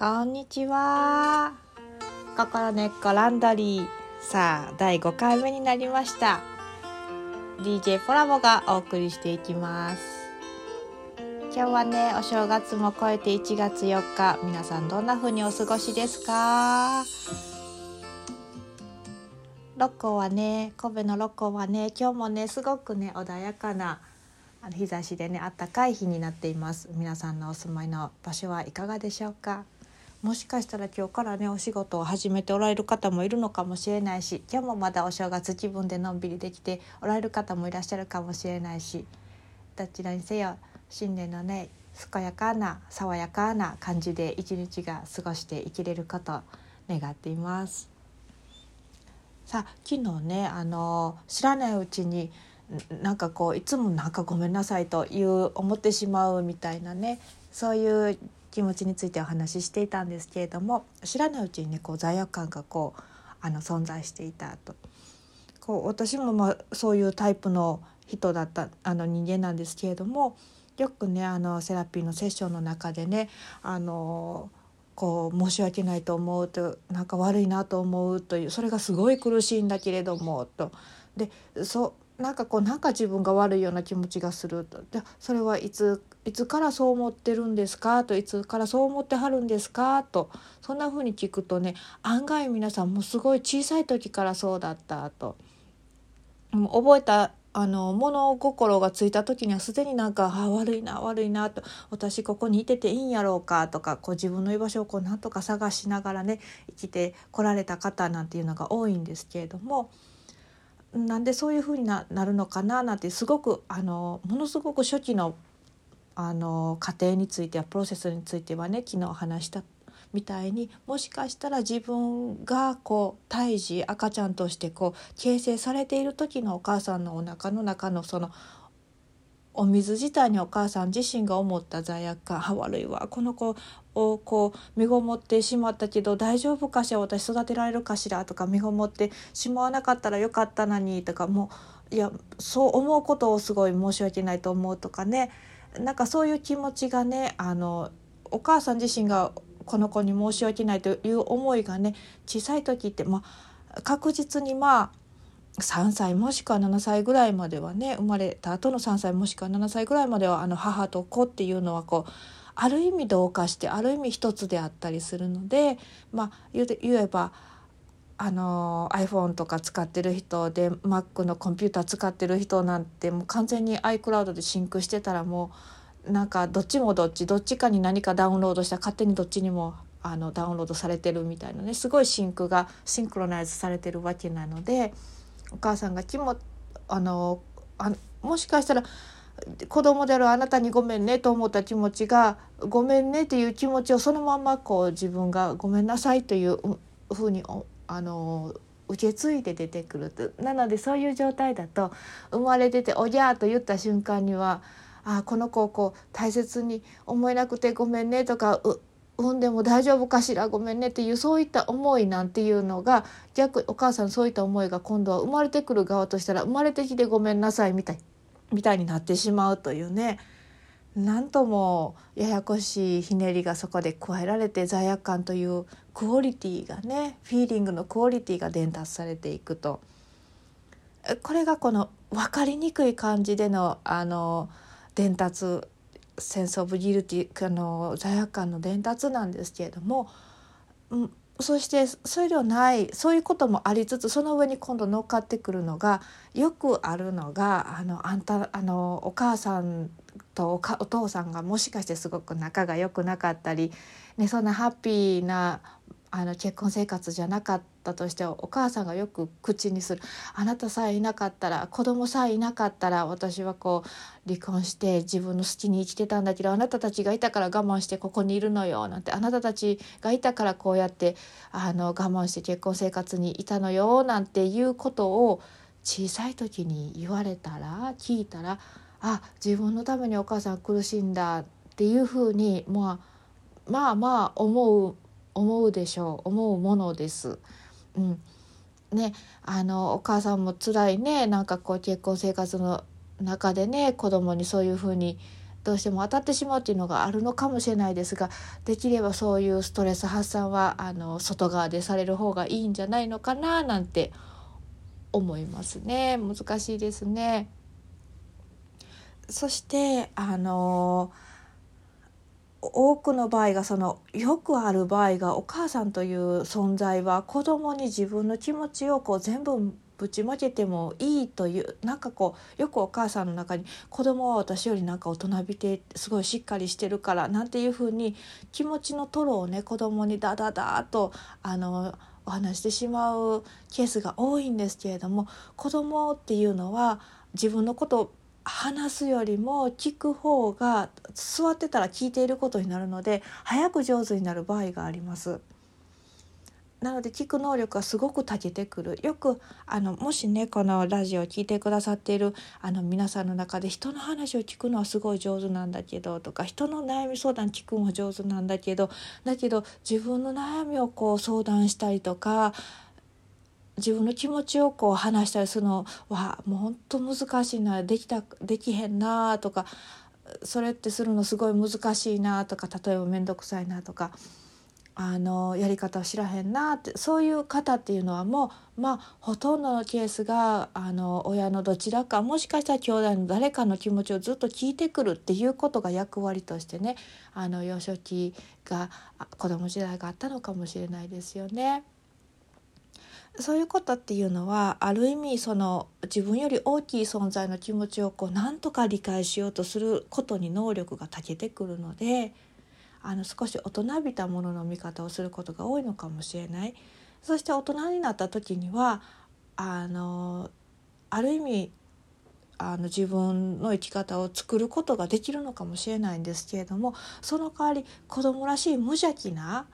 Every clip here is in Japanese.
こんにちは。心根っこランドリー。さあ、第5回目になりました。DJ ポラボがお送りしていきます。今日はね、お正月も超えて1月4日。皆さんどんな風にお過ごしですか？六甲はね、神戸の六甲はね、今日もね、すごくね、穏やかなあの日差しでね、暖かい日になっています。皆さんのお住まいの場所はいかがでしょうか？もしかしたら今日からねお仕事を始めておられる方もいるのかもしれないし今日もまだお正月気分でのんびりできておられる方もいらっしゃるかもしれないしどちらにせよ新年のね健やかな爽やかな感じで一日が過ごして生きれること願っています。さあ昨日ねあの知らないうちになんかこういつもなんかごめんなさいという思ってしまうみたいなねそういう気持ちについてお話ししていたんですけれども知らないうちにねこう罪悪感がこうあの存在していたと。こう私もまあそういうタイプの人だったあの人間なんですけれどもよくねあのセラピーのセッションの中でねあのこう申し訳ないと思うとなんか悪いなと思うというそれがすごい苦しいんだけれどもと。でそうなんかこうなんか自分が悪いような気持ちがすると。でそれはいついつからそう思ってるんですか？といつからそう思ってはるんですか？とそんな風に聞くとね案外皆さんもすごい小さい時からそうだったと。覚えたあの物心がついた時にはすでになんかあ悪いな悪いなと私ここにいてていいんやろうか？とかこう自分の居場所をこうなんとか探しながらね生きてこられた方なんていうのが多いんですけれども。なんでそういうふうになるのかななんてすごくあのものすごく初期のあの過程についてはプロセスについてはね昨日話したみたいにもしかしたら自分がこう胎児赤ちゃんとしてこう形成されている時のお母さんのお腹の中のそのお水自体にお母さん自身が思った罪悪感あ悪いわこの子をこう身ごもってしまったけど大丈夫かしら？私育てられるかしら？とか身ごもってしまわなかったらよかったのにとかもういやそう思うことをすごい申し訳ないと思うとかね。なんかそういう気持ちがねあのお母さん自身がこの子に申し訳ないという思いがね小さい時って、まあ、確実にまあ3歳もしくは7歳ぐらいまではね生まれた後の3歳もしくは7歳ぐらいまではあの母と子っていうのはこうある意味同化してある意味一つであったりするのでまあ言えばあの iPhone とか使ってる人で Mac のコンピューター使ってる人なんてもう完全に iCloud でシンクしてたらもうなんかどっちもどっちどっちかに何かダウンロードしたら勝手にどっちにもあのダウンロードされてるみたいなねすごいシンクがシンクロナイズされてるわけなのでお母さんが気もあのあもしかしたら子供であるあなたにごめんねと思った気持ちがごめんねっていう気持ちをそのままこう自分がごめんなさいというふうにあの受け継いで出てくるとなのでそういう状態だと生まれてて「おぎゃー」と言った瞬間には「あこの子をこう大切に思えなくてごめんね」とか「う産んでも大丈夫かしらごめんね」っていうそういった思いなんていうのが逆お母さんそういった思いが今度は生まれてくる側としたら生まれてきてごめんなさいみたい。みたいになってしまうというね。なんともややこしいひねりがそこで加えられて罪悪感というクオリティがねフィーリングのクオリティが伝達されていくと。これがこの分かりにくい感じでのあの伝達センス・オブ・ギルティあの罪悪感の伝達なんですけれども、そしてそれではないそういうこともありつつその上に今度乗っかってくるのがよくあるのがあのあんたあのお母さんとおかお父さんがもしかしてすごく仲が良くなかったり、ね、そんなハッピーなあの結婚生活じゃなかったとしてお母さんがよく口にする「あなたさえいなかったら子供さえいなかったら私はこう離婚して自分の好きに生きてたんだけどあなたたちがいたから我慢してここにいるのよ」なんて「あなたたちがいたからこうやってあの我慢して結婚生活にいたのよ」なんていうことを小さい時に言われたら聞いたらあ自分のためにお母さん苦しんだっていうふうに、まあ、まあまあ思う思うでしょう。思うものです。うん。ね、あのお母さんも辛いね。なんかこう結婚生活の中でね子供にそういうふうにどうしても当たってしまうっていうのがあるのかもしれないですができればそういうストレス発散はあの外側でされる方がいいんじゃないのかななんて思いますね。難しいですね。そしてあの多くの場合がそのよくある場合がお母さんという存在は子供に自分の気持ちをこう全部ぶちまけてもいいというなんかこうよくお母さんの中に子供は私よりなんか大人びてすごいしっかりしてるからなんていうふうに気持ちのトロをね子供にダダダーとあのお話してしまうケースが多いんですけれども子供っていうのは自分のこと話すよりも聞く方が座ってたら聞いていることになるので早く上手になる場合があります。なので聞く能力がすごく長けてくるよくあのもしねこのラジオを聴いてくださっているあの皆さんの中で人の話を聞くのはすごい上手なんだけどとか人の悩み相談聞くのは上手なんだけどだけど自分の悩みをこう相談したりとか自分の気持ちをこう話したりするのはもうほんと難しいなできたできへんなとかそれってするのすごい難しいなとか例えば面倒くさいなとかあのやり方を知らへんなってそういう方っていうのはもうまあほとんどのケースがあの親のどちらかもしかしたら兄弟の誰かの気持ちをずっと聞いてくるっていうことが役割としてねあの幼少期が子供時代があったのかもしれないですよね。そういうことっていうのはある意味その自分より大きい存在の気持ちをこう何とか理解しようとすることに能力が長けてくるのであの少し大人びたものの見方をすることが多いのかもしれない。そして大人になった時にはあのある意味あの自分の生き方を作ることができるのかもしれないんですけれどもその代わり子供らしい無邪気な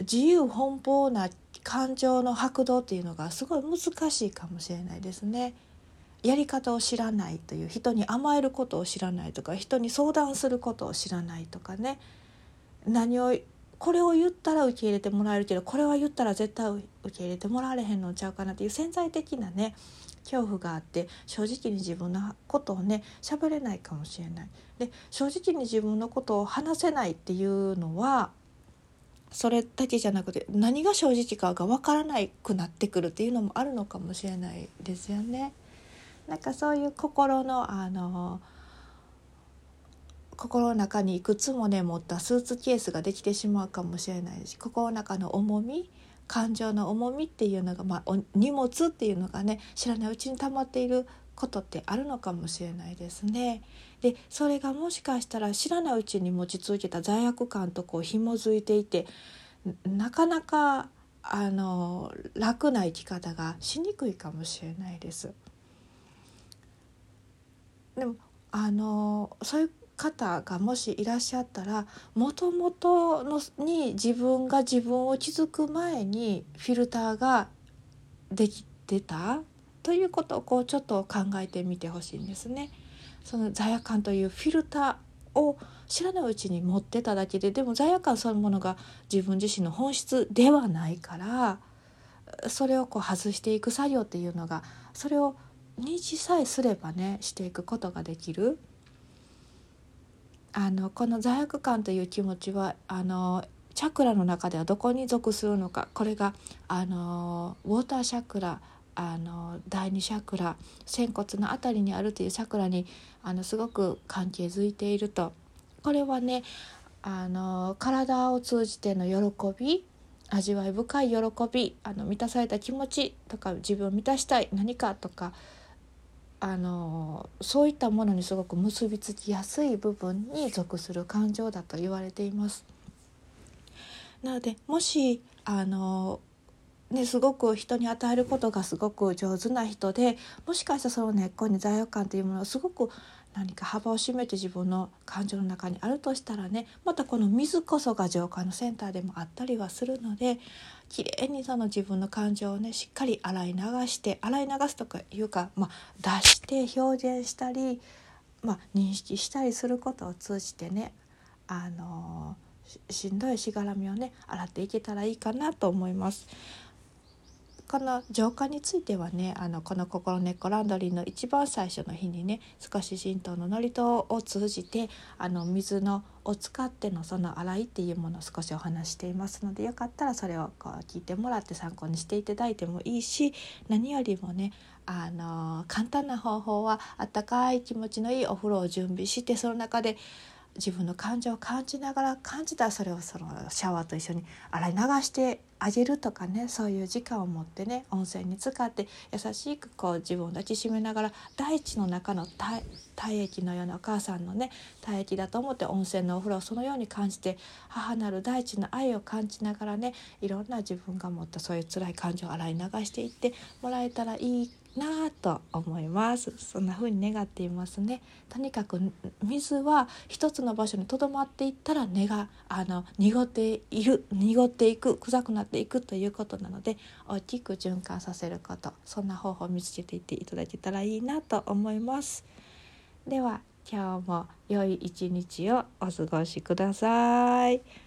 自由奔放な感情の拍動っていうのがすごい難しいかもしれないですね。やり方を知らないという人に甘えることを知らないとか人に相談することを知らないとかね何をこれを言ったら受け入れてもらえるけどこれは言ったら絶対受け入れてもらわれへんのちゃうかなっていう潜在的なね恐怖があって正直に自分のことをね喋れないかもしれない。で正直に自分のことを話せないっていうのはそれだけじゃなくて何が正直かが分からなくなってくるっていうのもあるのかもしれないですよね。なんかそういう心のあの心の中にいくつもね持ったスーツケースができてしまうかもしれないし心の中の重み感情の重みっていうのが、まあ、荷物っていうのがね知らないうちに溜まっていることってあるのかもしれないですね。でそれがもしかしたら知らないうちに持ち続けた罪悪感とこう紐づいていてなかなかあの楽な生き方がしにくいかもしれないです。でもあのそういう方がもしいらっしゃったらもともとに自分が自分を気づく前にフィルターができてたということをこうちょっと考えてみてほしいんですね。その罪悪感というフィルターを知らないうちに持ってただけででも罪悪感そのものが自分自身の本質ではないからそれをこう外していく作業っていうのがそれを認知さえすればねしていくことができる。あのこの罪悪感という気持ちはあのチャクラの中ではどこに属するのかこれがあのウォーターチャクラあの第二チャクラ仙骨の辺りにあるというチャクラにあのすごく関係づいているとこれはねあの体を通じての喜び味わい深い喜びあの満たされた気持ちとか自分を満たしたい何かとかあのそういったものにすごく結びつきやすい部分に属する感情だと言われています。なのでもしあのね、すごく人に与えることがすごく上手な人でもしかしたらその根っこに罪悪感というものをすごく何か幅を占めて自分の感情の中にあるとしたらねまたこの水こそが浄化のセンターでもあったりはするのできれいにその自分の感情をねしっかり洗い流して洗い流すとかいうか、まあ、出して表現したり、まあ、認識したりすることを通じてねあのしんどいしがらみをね洗っていけたらいいかなと思います。この浄化についてはねあのこの「心根っこランドリー」の一番最初の日にね少し神道の祝詞を通じてあの水のを使ってのその洗いっていうものを少しお話していますのでよかったらそれをこう聞いてもらって参考にしていただいてもいいし何よりもねあの簡単な方法はあったかい気持ちのいいお風呂を準備してその中で自分の感情を感じながら感じたらそれをそのシャワーと一緒に洗い流してあげるとかねそういう時間を持ってね温泉に浸かって優しくこう自分を抱きしめながら大地の中の体液のようなお母さんのね体液だと思って温泉のお風呂をそのように感じて母なる大地の愛を感じながらねいろんな自分が持ったそういう辛い感情を洗い流していってもらえたらいいなと思います。そんな風に願っていますね。とにかく水は一つの場所にとどまっていったら根があの濁っている濁っていく臭くなっていくということなので大きく循環させること。そんな方法を見つけていっていただけたらいいなと思います。では今日も良い一日をお過ごしください。